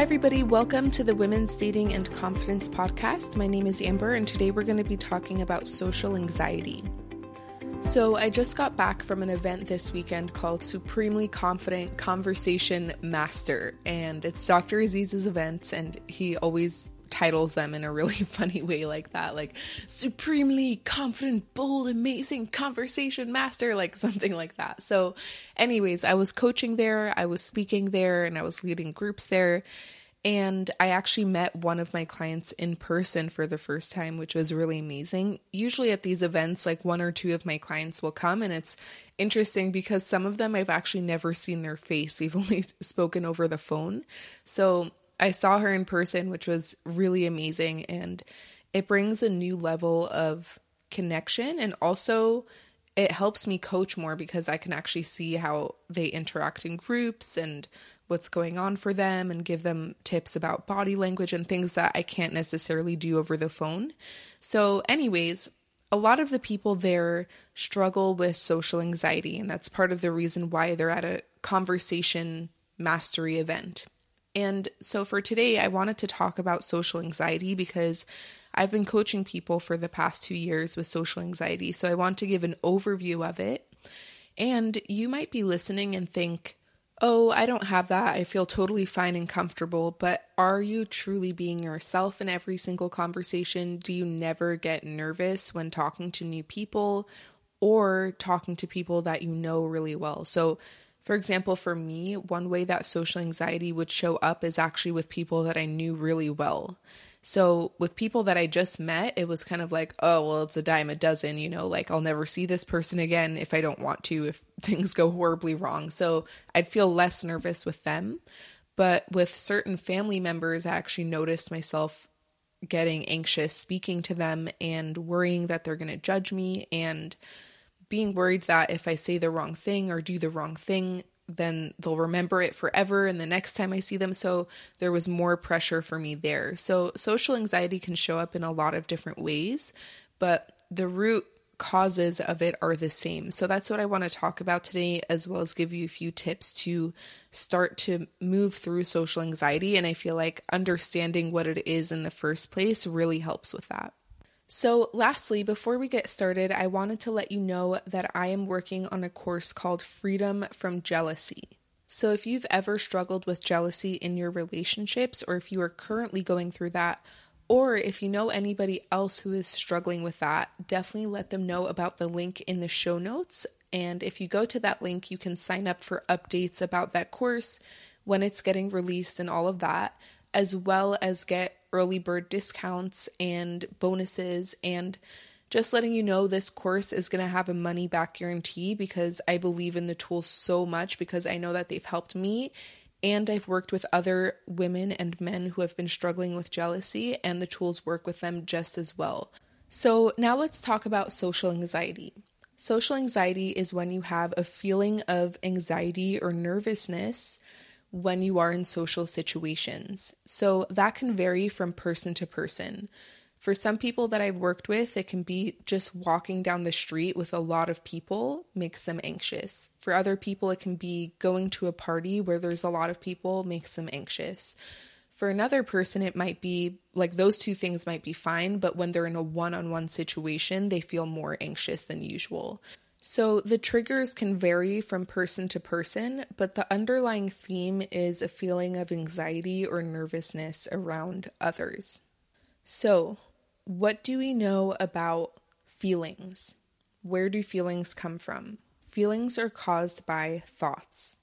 Hi, everybody. Welcome to the Women's Dating and Confidence Podcast. My name is Amber, and today we're going to be talking about social anxiety. So, I just got back from an event this weekend called Supremely Confident Conversation Master, and it's Dr. Aziz's event, and he always titles them in a really funny way like that like supremely confident bold amazing conversation master like something like that so anyways i was coaching there i was speaking there and i was leading groups there and I actually met one of my clients in person for the first time, which was really amazing. Usually at these events, like one or two of my clients will come, and it's interesting because some of them I've actually never seen their face. We've only spoken over the phone. So I saw her in person, which was really amazing. And it brings a new level of connection. And also, it helps me coach more because I can actually see how they interact in groups and what's going on for them and give them tips about body language and things that I can't necessarily do over the phone. So, anyways, a lot of the people there struggle with social anxiety, and that's part of the reason why they're at a conversation mastery event. And so for today, I wanted to talk about social anxiety because I've been coaching people for the past two years with social anxiety. So I want to give an overview of it. And you might be listening and think, oh, I don't have that. I feel totally fine and comfortable. But are you truly being yourself in every single conversation? Do you never get nervous when talking to new people or talking to people that you know really well? So for example, for me, one way that social anxiety would show up is actually with people that I knew really well. So, with people that I just met, it was kind of like, oh, well, it's a dime a dozen, you know, like I'll never see this person again if I don't want to, if things go horribly wrong. So, I'd feel less nervous with them. But with certain family members, I actually noticed myself getting anxious speaking to them and worrying that they're going to judge me and being worried that if I say the wrong thing or do the wrong thing, then they'll remember it forever and the next time I see them. So there was more pressure for me there. So social anxiety can show up in a lot of different ways, but the root causes of it are the same. So that's what I want to talk about today, as well as give you a few tips to start to move through social anxiety. And I feel like understanding what it is in the first place really helps with that. So, lastly, before we get started, I wanted to let you know that I am working on a course called Freedom from Jealousy. So, if you've ever struggled with jealousy in your relationships, or if you are currently going through that, or if you know anybody else who is struggling with that, definitely let them know about the link in the show notes. And if you go to that link, you can sign up for updates about that course, when it's getting released, and all of that, as well as get early bird discounts and bonuses and just letting you know this course is going to have a money back guarantee because I believe in the tools so much because I know that they've helped me and I've worked with other women and men who have been struggling with jealousy and the tools work with them just as well. So, now let's talk about social anxiety. Social anxiety is when you have a feeling of anxiety or nervousness when you are in social situations. So that can vary from person to person. For some people that I've worked with, it can be just walking down the street with a lot of people makes them anxious. For other people, it can be going to a party where there's a lot of people makes them anxious. For another person, it might be like those two things might be fine, but when they're in a one on one situation, they feel more anxious than usual. So the triggers can vary from person to person, but the underlying theme is a feeling of anxiety or nervousness around others. So, what do we know about feelings? Where do feelings come from? Feelings are caused by thoughts.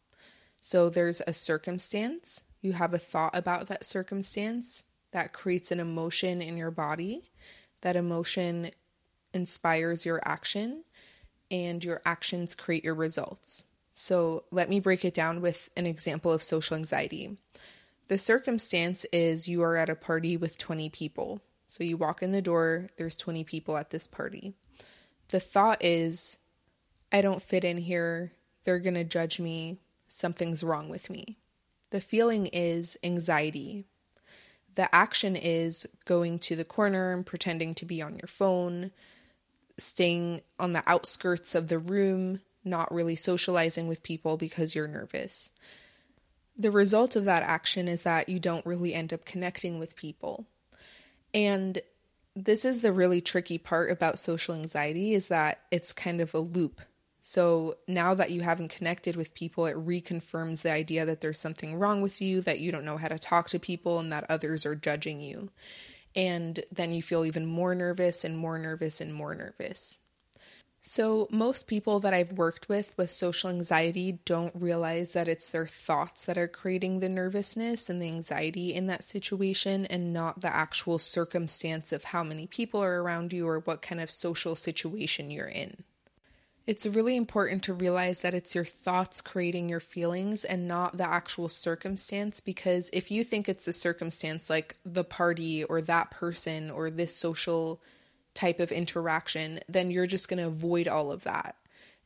So, there's a circumstance, you have a thought about that circumstance that creates an emotion in your body. That emotion inspires your action and your actions create your results. So let me break it down with an example of social anxiety. The circumstance is you are at a party with 20 people. So you walk in the door, there's 20 people at this party. The thought is, I don't fit in here, they're gonna judge me, something's wrong with me. The feeling is anxiety. The action is going to the corner and pretending to be on your phone, staying on the outskirts of the room, not really socializing with people because you're nervous. the result of that action is that you don't really end up connecting with people. And this is the really tricky part about social anxiety is that it's kind of a loop. So now that you haven't connected with people, it reconfirms the idea that there's something wrong with you, that you don't know how to talk to people, and that others are judging you. And then you feel even more nervous and more nervous and more nervous. So, most people that I've worked with with social anxiety don't realize that it's their thoughts that are creating the nervousness and the anxiety in that situation and not the actual circumstance of how many people are around you or what kind of social situation you're in. It's really important to realize that it's your thoughts creating your feelings and not the actual circumstance because if you think it's a circumstance like the party or that person or this social type of interaction, then you're just going to avoid all of that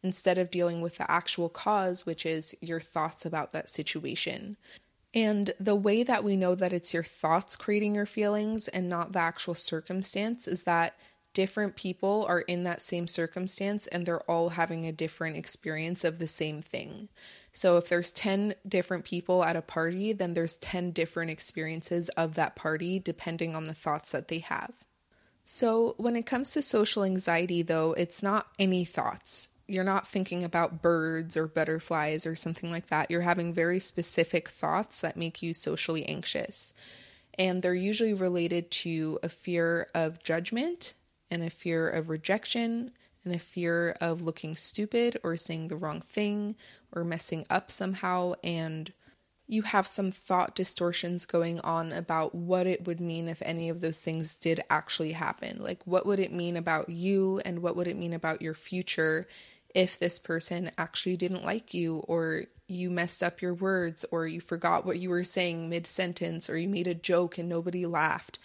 instead of dealing with the actual cause, which is your thoughts about that situation. And the way that we know that it's your thoughts creating your feelings and not the actual circumstance is that different people are in that same circumstance and they're all having a different experience of the same thing. So if there's 10 different people at a party, then there's 10 different experiences of that party depending on the thoughts that they have. So, when it comes to social anxiety, though, it's not any thoughts. You're not thinking about birds or butterflies or something like that. You're having very specific thoughts that make you socially anxious. And they're usually related to a fear of judgment and a fear of rejection and a fear of looking stupid or saying the wrong thing or messing up somehow. And you have some thought distortions going on about what it would mean if any of those things did actually happen. Like, what would it mean about you and what would it mean about your future if this person actually didn't like you or you messed up your words or you forgot what you were saying mid sentence or you made a joke and nobody laughed?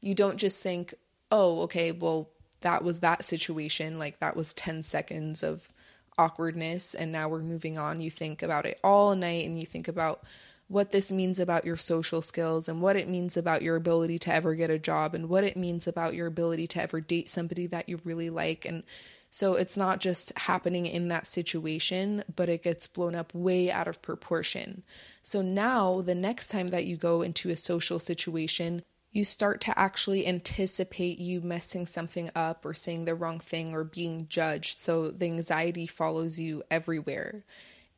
You don't just think, oh, okay, well, that was that situation. Like, that was 10 seconds of awkwardness and now we're moving on. You think about it all night and you think about what this means about your social skills and what it means about your ability to ever get a job and what it means about your ability to ever date somebody that you really like. And so it's not just happening in that situation, but it gets blown up way out of proportion. So now, the next time that you go into a social situation, you start to actually anticipate you messing something up or saying the wrong thing or being judged. So the anxiety follows you everywhere.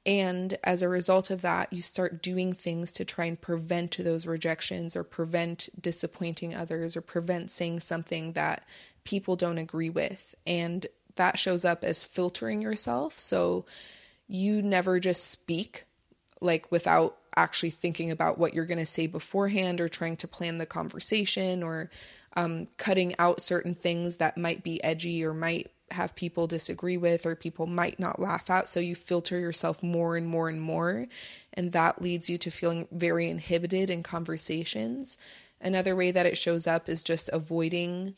And as a result of that, you start doing things to try and prevent those rejections or prevent disappointing others or prevent saying something that people don't agree with. And that shows up as filtering yourself. So you never just speak like without actually thinking about what you're going to say beforehand or trying to plan the conversation or um, cutting out certain things that might be edgy or might have people disagree with or people might not laugh at. So you filter yourself more and more and more. And that leads you to feeling very inhibited in conversations. Another way that it shows up is just avoiding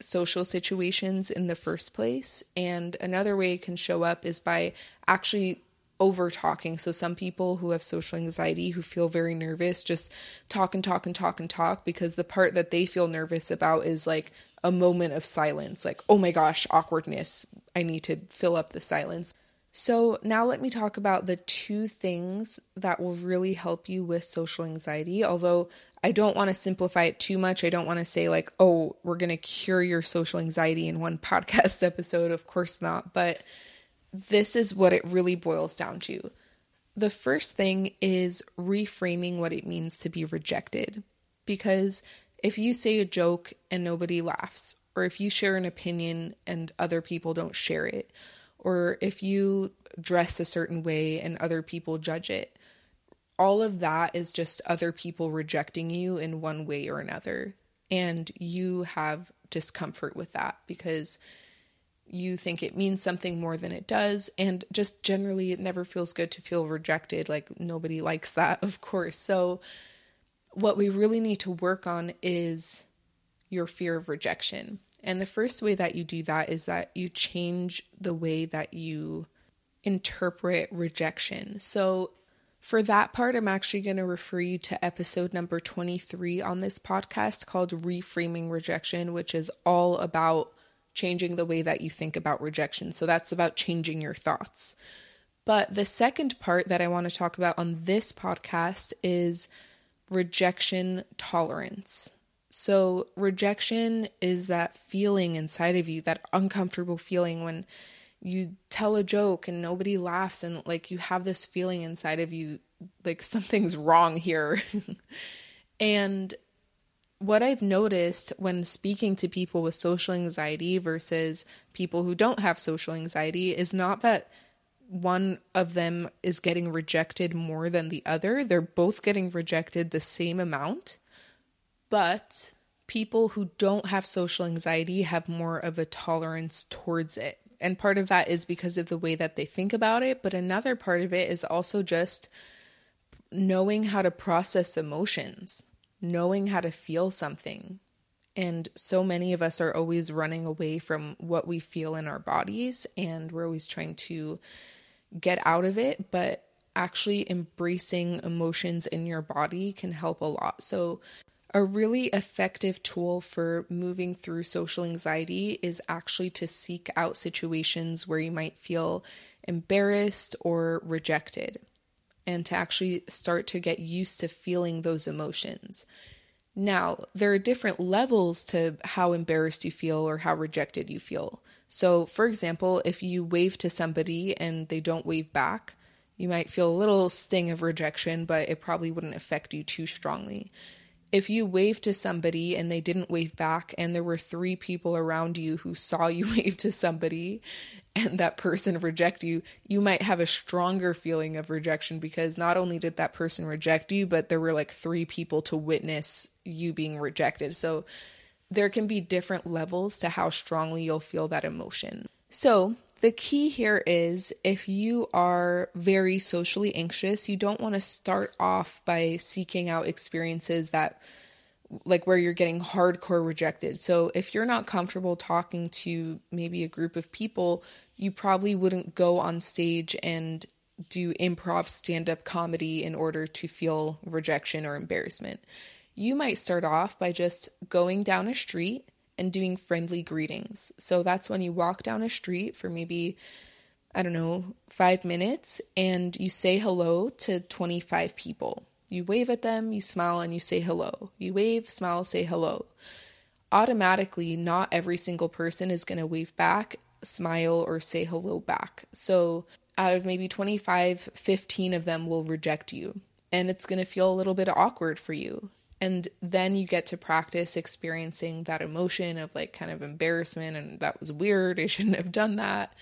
social situations in the first place. And another way it can show up is by actually over talking. So some people who have social anxiety who feel very nervous just talk and talk and talk and talk because the part that they feel nervous about is like a moment of silence, like, oh my gosh, awkwardness. I need to fill up the silence. So, now let me talk about the two things that will really help you with social anxiety. Although I don't want to simplify it too much. I don't want to say, like, oh, we're going to cure your social anxiety in one podcast episode. Of course not. But this is what it really boils down to. The first thing is reframing what it means to be rejected. Because if you say a joke and nobody laughs, or if you share an opinion and other people don't share it, or if you dress a certain way and other people judge it, all of that is just other people rejecting you in one way or another. And you have discomfort with that because you think it means something more than it does. And just generally, it never feels good to feel rejected. Like, nobody likes that, of course. So, what we really need to work on is your fear of rejection. And the first way that you do that is that you change the way that you interpret rejection. So, for that part, I'm actually going to refer you to episode number 23 on this podcast called Reframing Rejection, which is all about changing the way that you think about rejection. So, that's about changing your thoughts. But the second part that I want to talk about on this podcast is rejection tolerance. So, rejection is that feeling inside of you, that uncomfortable feeling when you tell a joke and nobody laughs, and like you have this feeling inside of you, like something's wrong here. and what I've noticed when speaking to people with social anxiety versus people who don't have social anxiety is not that one of them is getting rejected more than the other. They're both getting rejected the same amount. But people who don't have social anxiety have more of a tolerance towards it. And part of that is because of the way that they think about it. But another part of it is also just knowing how to process emotions knowing how to feel something. And so many of us are always running away from what we feel in our bodies, and we're always trying to get out of it. But actually, embracing emotions in your body can help a lot. So, a really effective tool for moving through social anxiety is actually to seek out situations where you might feel embarrassed or rejected and to actually start to get used to feeling those emotions. Now, there are different levels to how embarrassed you feel or how rejected you feel. So, for example, if you wave to somebody and they don't wave back, you might feel a little sting of rejection, but it probably wouldn't affect you too strongly. If you wave to somebody and they didn't wave back, and there were three people around you who saw you wave to somebody and that person reject you, you might have a stronger feeling of rejection because not only did that person reject you, but there were like three people to witness you being rejected. So there can be different levels to how strongly you'll feel that emotion. So the key here is if you are very socially anxious, you don't want to start off by seeking out experiences that like where you're getting hardcore rejected. So if you're not comfortable talking to maybe a group of people, you probably wouldn't go on stage and do improv stand up comedy in order to feel rejection or embarrassment. You might start off by just going down a street and doing friendly greetings. So that's when you walk down a street for maybe, I don't know, five minutes and you say hello to 25 people. You wave at them, you smile, and you say hello. You wave, smile, say hello. Automatically, not every single person is going to wave back, smile, or say hello back. So, out of maybe 25, 15 of them will reject you. And it's going to feel a little bit awkward for you. And then you get to practice experiencing that emotion of like kind of embarrassment and that was weird. I shouldn't have done that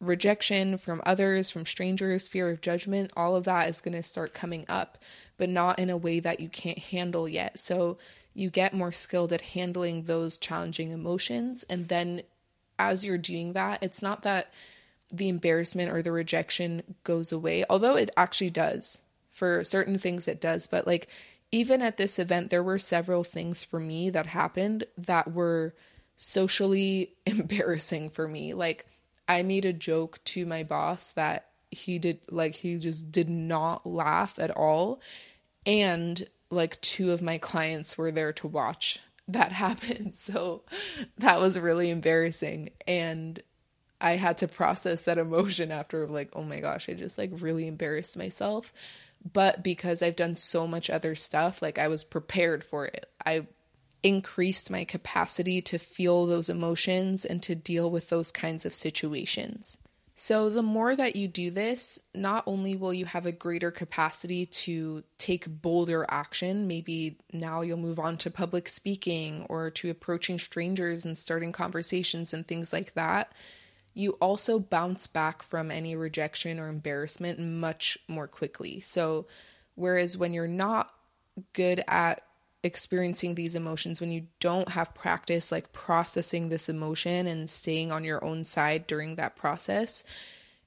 rejection from others, from strangers, fear of judgment, all of that is going to start coming up, but not in a way that you can't handle yet. So you get more skilled at handling those challenging emotions. And then as you're doing that, it's not that the embarrassment or the rejection goes away, although it actually does. For certain things, it does. But like, even at this event, there were several things for me that happened that were socially embarrassing for me. Like, I made a joke to my boss that he did like he just did not laugh at all. And like two of my clients were there to watch that happen. So that was really embarrassing. And i had to process that emotion after like oh my gosh i just like really embarrassed myself but because i've done so much other stuff like i was prepared for it i increased my capacity to feel those emotions and to deal with those kinds of situations. So, the more that you do this, not only will you have a greater capacity to take bolder action, maybe now you'll move on to public speaking or to approaching strangers and starting conversations and things like that, you also bounce back from any rejection or embarrassment much more quickly. So, whereas when you're not good at experiencing these emotions when you don't have practice like processing this emotion and staying on your own side during that process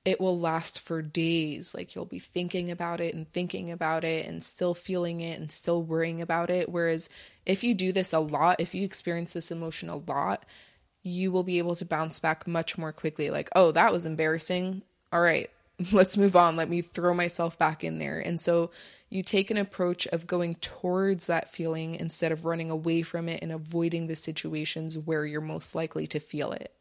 it will last for days like you'll be thinking about it and thinking about it and still feeling it and still worrying about it whereas if you do this a lot if you experience this emotion a lot you will be able to bounce back much more quickly like oh that was embarrassing all right let's move on let me throw myself back in there and so you take an approach of going towards that feeling instead of running away from it and avoiding the situations where you're most likely to feel it.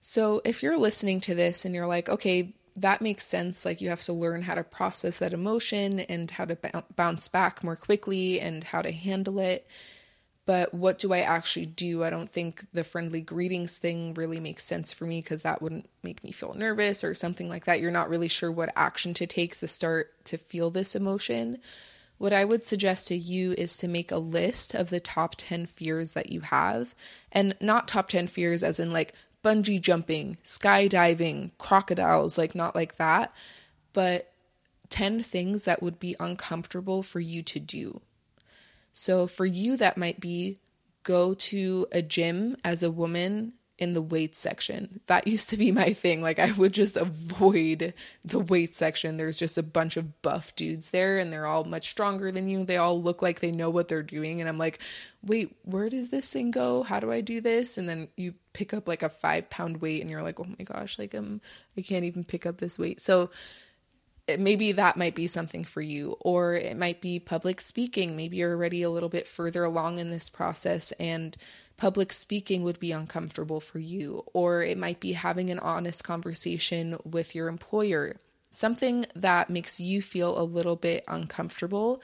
So, if you're listening to this and you're like, okay, that makes sense. Like you have to learn how to process that emotion and how to b- bounce back more quickly and how to handle it. But what do I actually do? I don't think the friendly greetings thing really makes sense for me because that wouldn't make me feel nervous or something like that. You're not really sure what action to take to start to feel this emotion. What I would suggest to you is to make a list of the top 10 fears that you have, and not top 10 fears as in like bungee jumping, skydiving, crocodiles, like not like that, but 10 things that would be uncomfortable for you to do. So for you, that might be go to a gym as a woman in the weight section. That used to be my thing. Like I would just avoid the weight section. There's just a bunch of buff dudes there and they're all much stronger than you. They all look like they know what they're doing and I'm like, "Wait, where does this thing go? How do I do this?" And then you pick up like a 5 pound weight and you're like, "Oh my gosh, like I'm I can't even pick up this weight." So maybe that might be something for you or it might be public speaking. Maybe you're already a little bit further along in this process and public speaking would be uncomfortable for you. Or it might be having an honest conversation with your employer. Something that makes you feel a little bit uncomfortable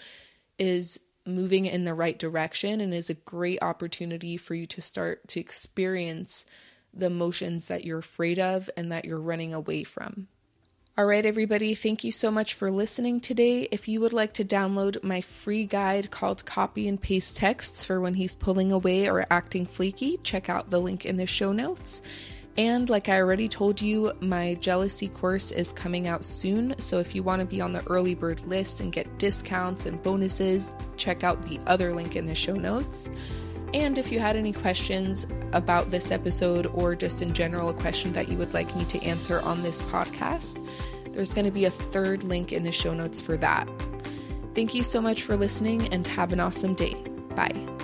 is moving in the right direction and is a great opportunity for you to start to experience the emotions that you're afraid of and that you're running away from all right, everybody, thank you so much for listening today. If you would like to download my free guide called Copy and Paste Texts for when he's pulling away or acting flaky, check out the link in the show notes. And like I already told you, my jealousy course is coming out soon. So if you want to be on the early bird list and get discounts and bonuses, check out the other link in the show notes. And if you had any questions about this episode or just in general a question that you would like me to answer on this podcast, there's going to be a third link in the show notes for that. Thank you so much for listening and have an awesome day. Bye.